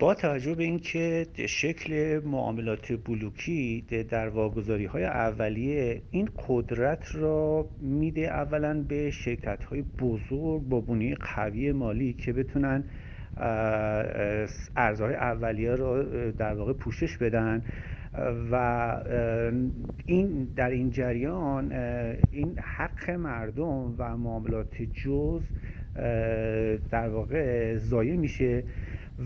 با توجه به اینکه شکل معاملات بلوکی در واگذاری های اولیه این قدرت را میده اولا به شرکت های بزرگ با بنیه قوی مالی که بتونن ارزهای اولیه را در واقع پوشش بدن. و این در این جریان این حق مردم و معاملات جز در واقع ضایع میشه.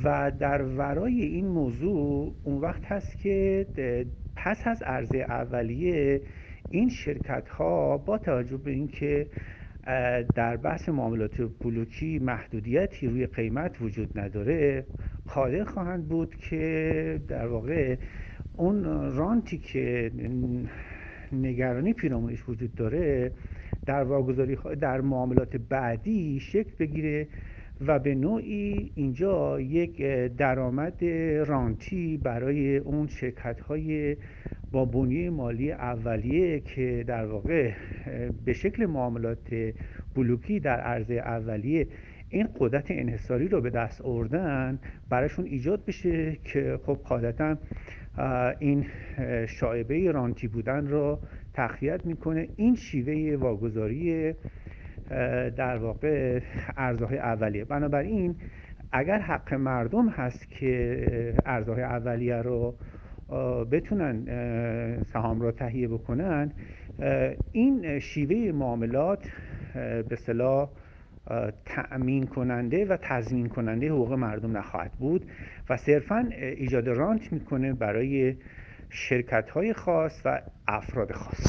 و در ورای این موضوع اون وقت هست که پس از عرضه اولیه این شرکت ها با توجه به اینکه در بحث معاملات بلوکی محدودیتی روی قیمت وجود نداره قادر خواهند بود که در واقع اون رانتی که نگرانی پیرامونش وجود داره در واگذاری در معاملات بعدی شکل بگیره و به نوعی اینجا یک درآمد رانتی برای اون شرکت های با بنیه مالی اولیه که در واقع به شکل معاملات بلوکی در عرضه اولیه این قدرت انحصاری رو به دست آوردن براشون ایجاد بشه که خب قاعدتا این شاعبه رانتی بودن رو تقویت می‌کنه. این شیوه واگذاری در واقع ارزهای اولیه. بنابراین اگر حق مردم هست که ارزهای اولیه رو بتونن سهام را تهیه بکنن این شیوه معاملات به صلاح تأمین کننده و تضمین کننده حقوق مردم نخواهد بود و صرفا ایجاد رانت می‌کنه برای شرکت های خاص و افراد خاص.